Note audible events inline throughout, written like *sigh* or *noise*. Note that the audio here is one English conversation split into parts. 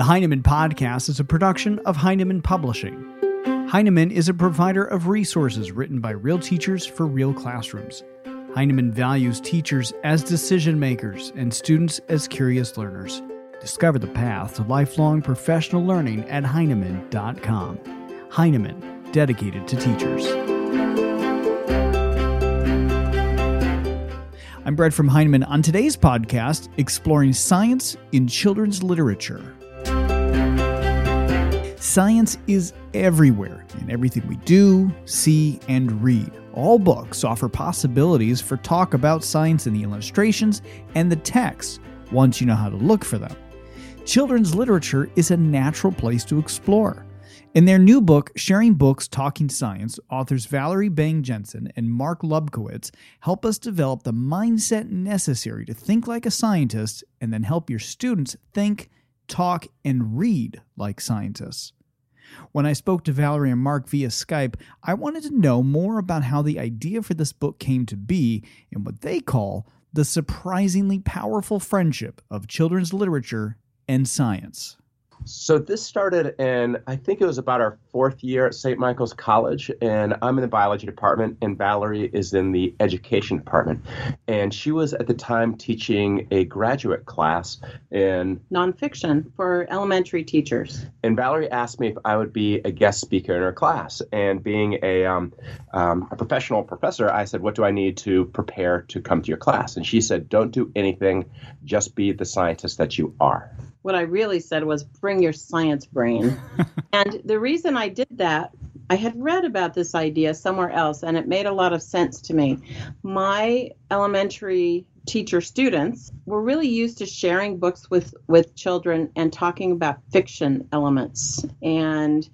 The Heinemann Podcast is a production of Heinemann Publishing. Heinemann is a provider of resources written by real teachers for real classrooms. Heinemann values teachers as decision makers and students as curious learners. Discover the path to lifelong professional learning at Heinemann.com. Heinemann, dedicated to teachers. I'm Brett from Heinemann on today's podcast, exploring science in children's literature. Science is everywhere in everything we do, see, and read. All books offer possibilities for talk about science in the illustrations and the text once you know how to look for them. Children's literature is a natural place to explore. In their new book, Sharing Books Talking Science, authors Valerie Bang Jensen and Mark Lubkowitz help us develop the mindset necessary to think like a scientist and then help your students think, talk, and read like scientists. When I spoke to Valerie and Mark via Skype, I wanted to know more about how the idea for this book came to be and what they call the surprisingly powerful friendship of children's literature and science. So this started in, I think it was about our fourth year at St. Michael's College, and I'm in the biology department, and Valerie is in the education department. And she was at the time teaching a graduate class in nonfiction for elementary teachers. And Valerie asked me if I would be a guest speaker in her class. And being a, um, um, a professional professor, I said, What do I need to prepare to come to your class? And she said, Don't do anything, just be the scientist that you are what I really said was bring your science brain. *laughs* and the reason I did that, I had read about this idea somewhere else and it made a lot of sense to me. My elementary teacher students were really used to sharing books with with children and talking about fiction elements. And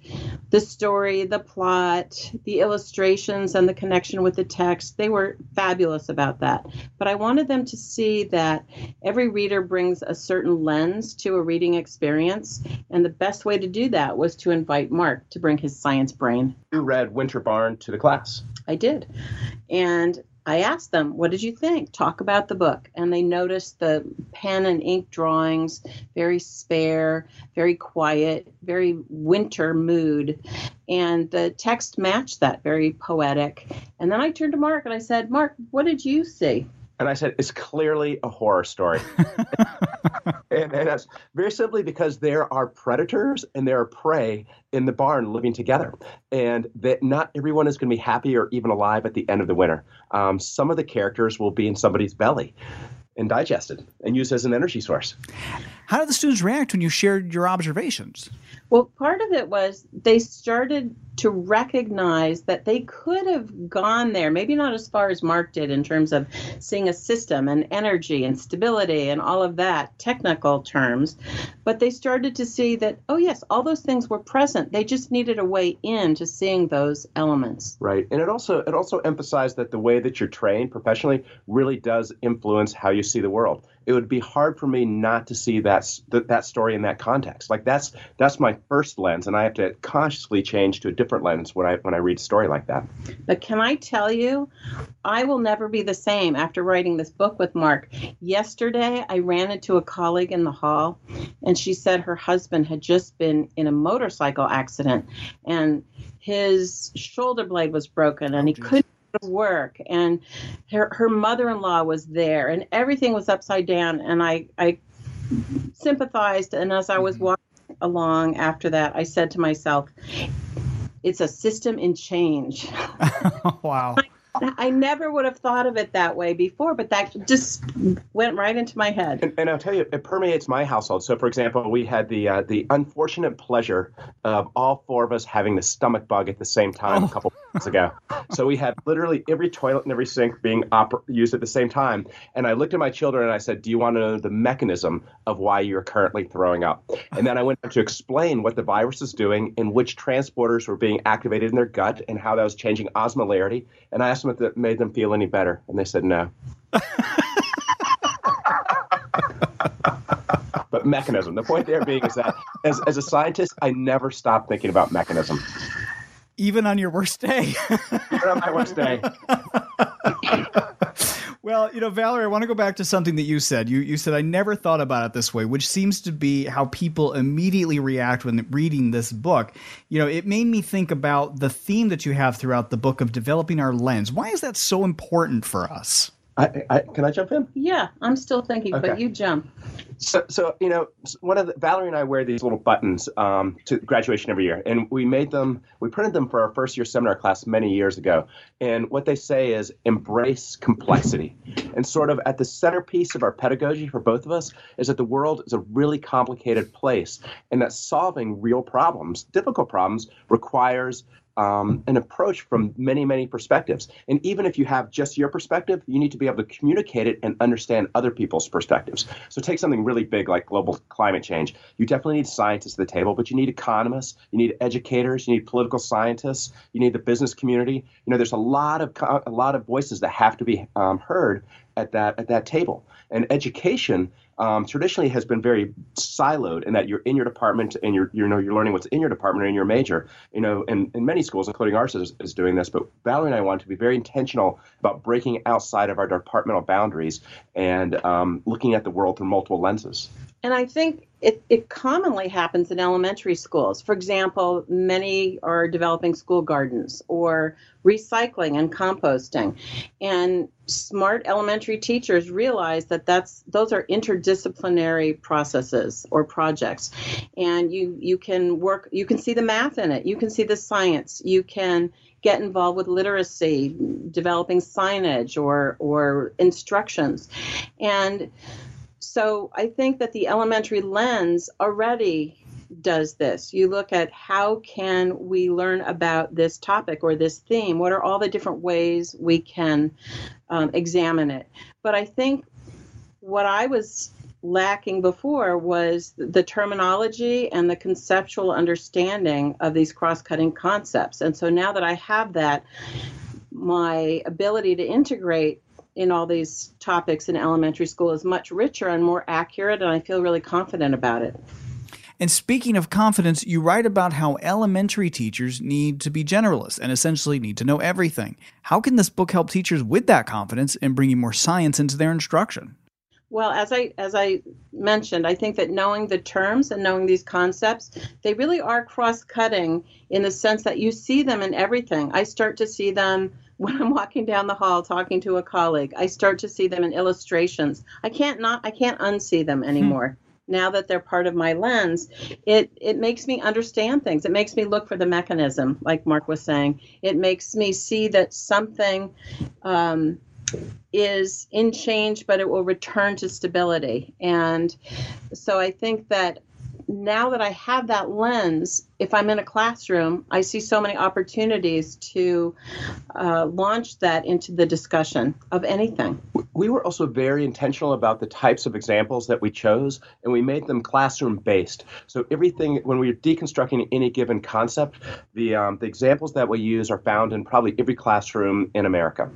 the story the plot the illustrations and the connection with the text they were fabulous about that. But i wanted them to see that every reader brings a certain lens to a reading experience and the best way to do that was to invite mark to bring his science brain. You read winter barn to the class. I did. And I asked them, What did you think? Talk about the book. And they noticed the pen and ink drawings, very spare, very quiet, very winter mood. And the text matched that, very poetic. And then I turned to Mark and I said, Mark, what did you see? And I said, It's clearly a horror story. *laughs* and, and that's very simply because there are predators and there are prey in the barn living together, and that not everyone is going to be happy or even alive at the end of the winter. Um, some of the characters will be in somebody's belly and digested and used as an energy source. How did the students react when you shared your observations? Well, part of it was they started to recognize that they could have gone there, maybe not as far as Mark did in terms of seeing a system and energy and stability and all of that, technical terms, but they started to see that, oh, yes, all those things were present. They just needed a way in to seeing those elements. Right. And it also it also emphasized that the way that you're trained professionally really does influence how you see the world it would be hard for me not to see that that story in that context. Like that's that's my first lens, and I have to consciously change to a different lens when I when I read a story like that. But can I tell you, I will never be the same after writing this book with Mark. Yesterday, I ran into a colleague in the hall, and she said her husband had just been in a motorcycle accident, and his shoulder blade was broken, and oh, he couldn't work and her, her mother-in-law was there and everything was upside down and i i sympathized and as i was mm-hmm. walking along after that i said to myself it's a system in change *laughs* *laughs* wow I never would have thought of it that way before, but that just went right into my head. And, and I'll tell you, it permeates my household. So, for example, we had the uh, the unfortunate pleasure of all four of us having the stomach bug at the same time oh. a couple months ago. So we had literally every toilet and every sink being oper- used at the same time. And I looked at my children and I said, "Do you want to know the mechanism of why you're currently throwing up?" And then I went to explain what the virus is doing and which transporters were being activated in their gut and how that was changing osmolarity. And I asked them if that made them feel any better, and they said no. *laughs* but mechanism. The point there being is that as, as a scientist, I never stop thinking about mechanism. Even on your worst day. Even on my worst day. *laughs* Well, you know, Valerie, I want to go back to something that you said. You you said I never thought about it this way, which seems to be how people immediately react when reading this book. You know, it made me think about the theme that you have throughout the book of developing our lens. Why is that so important for us? I, I, can I jump in? Yeah, I'm still thinking, okay. but you jump. So, so you know, one of the, Valerie and I wear these little buttons um, to graduation every year, and we made them. We printed them for our first year seminar class many years ago. And what they say is embrace complexity. And sort of at the centerpiece of our pedagogy for both of us is that the world is a really complicated place, and that solving real problems, difficult problems, requires um, an approach from many, many perspectives. And even if you have just your perspective, you need to be able to communicate it and understand other people's perspectives. So take something really big like global climate change. You definitely need scientists at the table, but you need economists, you need educators, you need political scientists, you need the business community. You know, there's a lot of a lot of voices that have to be um, heard at that at that table. And education um, traditionally has been very siloed in that you're in your department and you're you know you're learning what's in your department or in your major. You know, and, in many schools, including ours, is, is doing this. But Valerie and I want to be very intentional about breaking outside of our departmental boundaries and um, looking at the world through multiple lenses. And I think it, it commonly happens in elementary schools. For example, many are developing school gardens or recycling and composting. And smart elementary teachers realize that that's those are interdisciplinary processes or projects. And you you can work you can see the math in it. You can see the science. You can get involved with literacy, developing signage or or instructions. And so I think that the elementary lens already does this. You look at how can we learn about this topic or this theme? What are all the different ways we can um, examine it? But I think what I was lacking before was the terminology and the conceptual understanding of these cross-cutting concepts. And so now that I have that, my ability to integrate in all these topics in elementary school is much richer and more accurate, and I feel really confident about it. And speaking of confidence, you write about how elementary teachers need to be generalists and essentially need to know everything. How can this book help teachers with that confidence and bringing more science into their instruction? Well, as I as I mentioned, I think that knowing the terms and knowing these concepts, they really are cross-cutting in the sense that you see them in everything. I start to see them *laughs* when I'm walking down the hall talking to a colleague. I start to see them in illustrations. I can't not I can't unsee them hmm. anymore. Hmm. Now that they're part of my lens, it it makes me understand things. It makes me look for the mechanism, like Mark was saying. It makes me see that something um, is in change, but it will return to stability. And so I think that now that I have that lens, if I'm in a classroom, I see so many opportunities to uh, launch that into the discussion of anything. We were also very intentional about the types of examples that we chose, and we made them classroom based. So everything, when we are deconstructing any given concept, the um, the examples that we use are found in probably every classroom in America.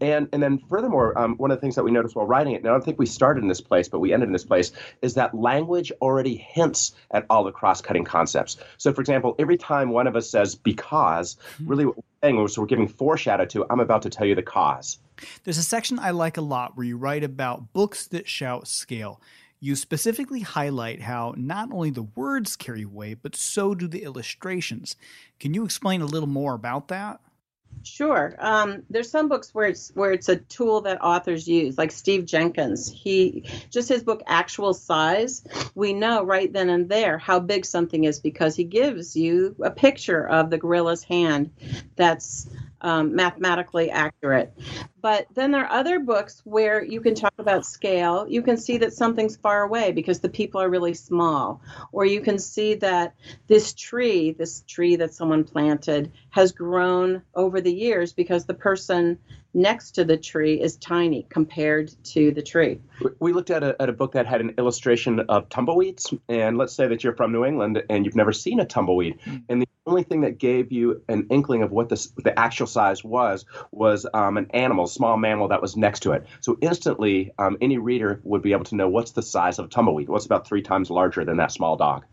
And and then furthermore, um, one of the things that we noticed while writing it, and I don't think we started in this place, but we ended in this place, is that language already hints at all the cross-cutting concepts. So, for example, every time one of us says "because," hmm. really what we're saying we're giving foreshadow to "I'm about to tell you the cause." There's a section I like a lot where you write about books that shout scale. You specifically highlight how not only the words carry weight, but so do the illustrations. Can you explain a little more about that? Sure. Um, there's some books where it's where it's a tool that authors use, like Steve Jenkins. He just his book Actual Size. We know right then and there how big something is because he gives you a picture of the gorilla's hand that's um, mathematically accurate. But then there are other books where you can talk about scale. You can see that something's far away because the people are really small. Or you can see that this tree, this tree that someone planted, has grown over the years because the person next to the tree is tiny compared to the tree. We looked at a, at a book that had an illustration of tumbleweeds. And let's say that you're from New England and you've never seen a tumbleweed. Mm-hmm. And the only thing that gave you an inkling of what this, the actual size was was um, an animal, small mammal that was next to it. So instantly, um, any reader would be able to know what's the size of a tumbleweed. What's about three times larger than that small dog.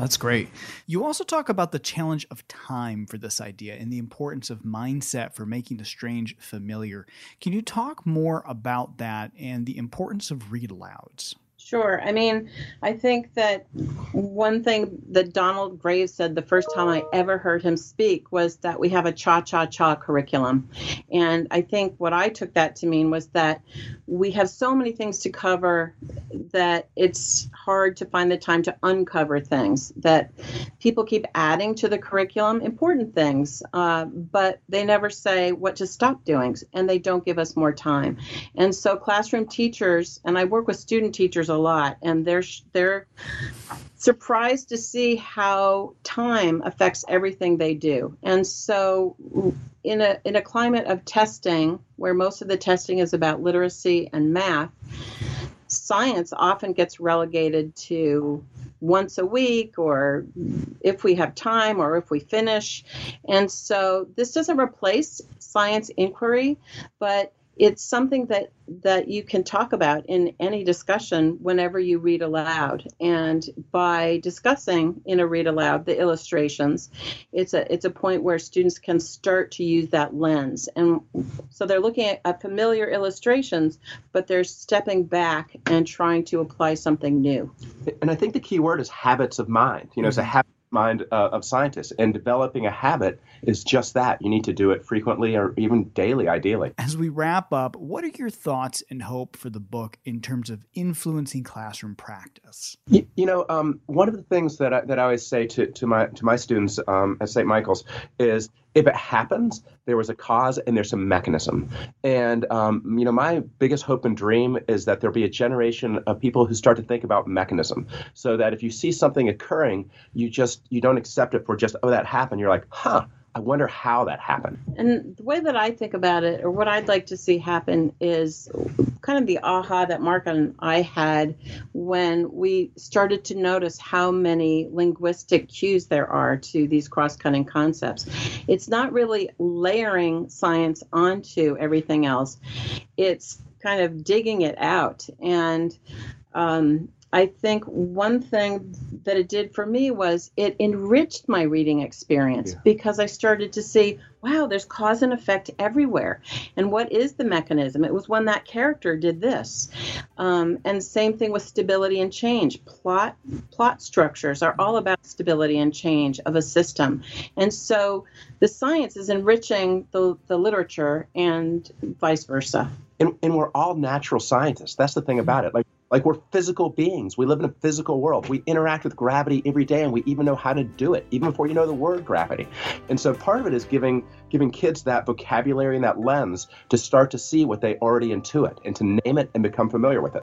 That's great. You also talk about the challenge of time for this idea and the importance of mindset for making the strange familiar. Can you talk more about that and the importance of read alouds? Sure. I mean, I think that one thing that Donald Graves said the first time I ever heard him speak was that we have a cha cha cha curriculum. And I think what I took that to mean was that we have so many things to cover that it's hard to find the time to uncover things, that people keep adding to the curriculum important things, uh, but they never say what to stop doing, and they don't give us more time. And so, classroom teachers, and I work with student teachers a lot, and they're they're surprised to see how time affects everything they do. And so, in a in a climate of testing where most of the testing is about literacy and math, science often gets relegated to once a week or if we have time or if we finish. And so this doesn't replace science inquiry, but it's something that that you can talk about in any discussion whenever you read aloud. And by discussing in a read aloud the illustrations it's a it's a point where students can start to use that lens. And so they're looking at, at familiar illustrations but they're stepping back and trying to apply something new. And i think the key word is habits of mind. You know it's a mm-hmm. habit mind uh, of scientists. And developing a habit is just that. You need to do it frequently or even daily, ideally. As we wrap up, what are your thoughts and hope for the book in terms of influencing classroom practice? You, you know, um, one of the things that I, that I always say to, to my to my students um, at St. Michael's is if it happens, there was a cause and there's some mechanism. And um, you know, my biggest hope and dream is that there'll be a generation of people who start to think about mechanism, so that if you see something occurring, you just you don't accept it for just oh that happened. You're like, huh, I wonder how that happened. And the way that I think about it, or what I'd like to see happen, is kind of the aha that Mark and I had when we started to notice how many linguistic cues there are to these cross cutting concepts. It's not really layering science onto everything else, it's kind of digging it out. And um, I think one thing that it did for me was it enriched my reading experience yeah. because I started to see, wow, there's cause and effect everywhere. And what is the mechanism? It was when that character did this. Um, and same thing with stability and change. Plot plot structures are all about stability and change of a system. And so the science is enriching the, the literature and vice versa. And, and we're all natural scientists. That's the thing about it. Like like we're physical beings. We live in a physical world. We interact with gravity every day and we even know how to do it, even before you know the word gravity. And so part of it is giving giving kids that vocabulary and that lens to start to see what they already intuit and to name it and become familiar with it.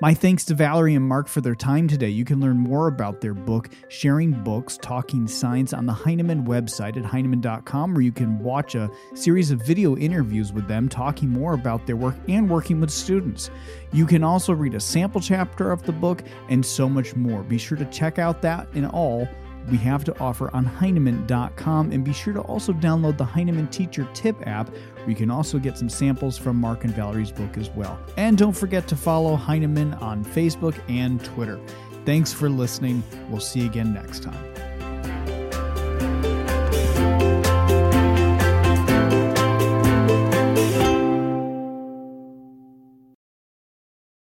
My thanks to Valerie and Mark for their time today. You can learn more about their book, Sharing Books, Talking Science, on the Heinemann website at heinemann.com, where you can watch a series of video interviews with them talking more about their work and working with students. You can also read a sample chapter of the book and so much more. Be sure to check out that and all we have to offer on Heinemann.com. And be sure to also download the Heinemann Teacher Tip app, where you can also get some samples from Mark and Valerie's book as well. And don't forget to follow Heinemann on Facebook and Twitter. Thanks for listening. We'll see you again next time.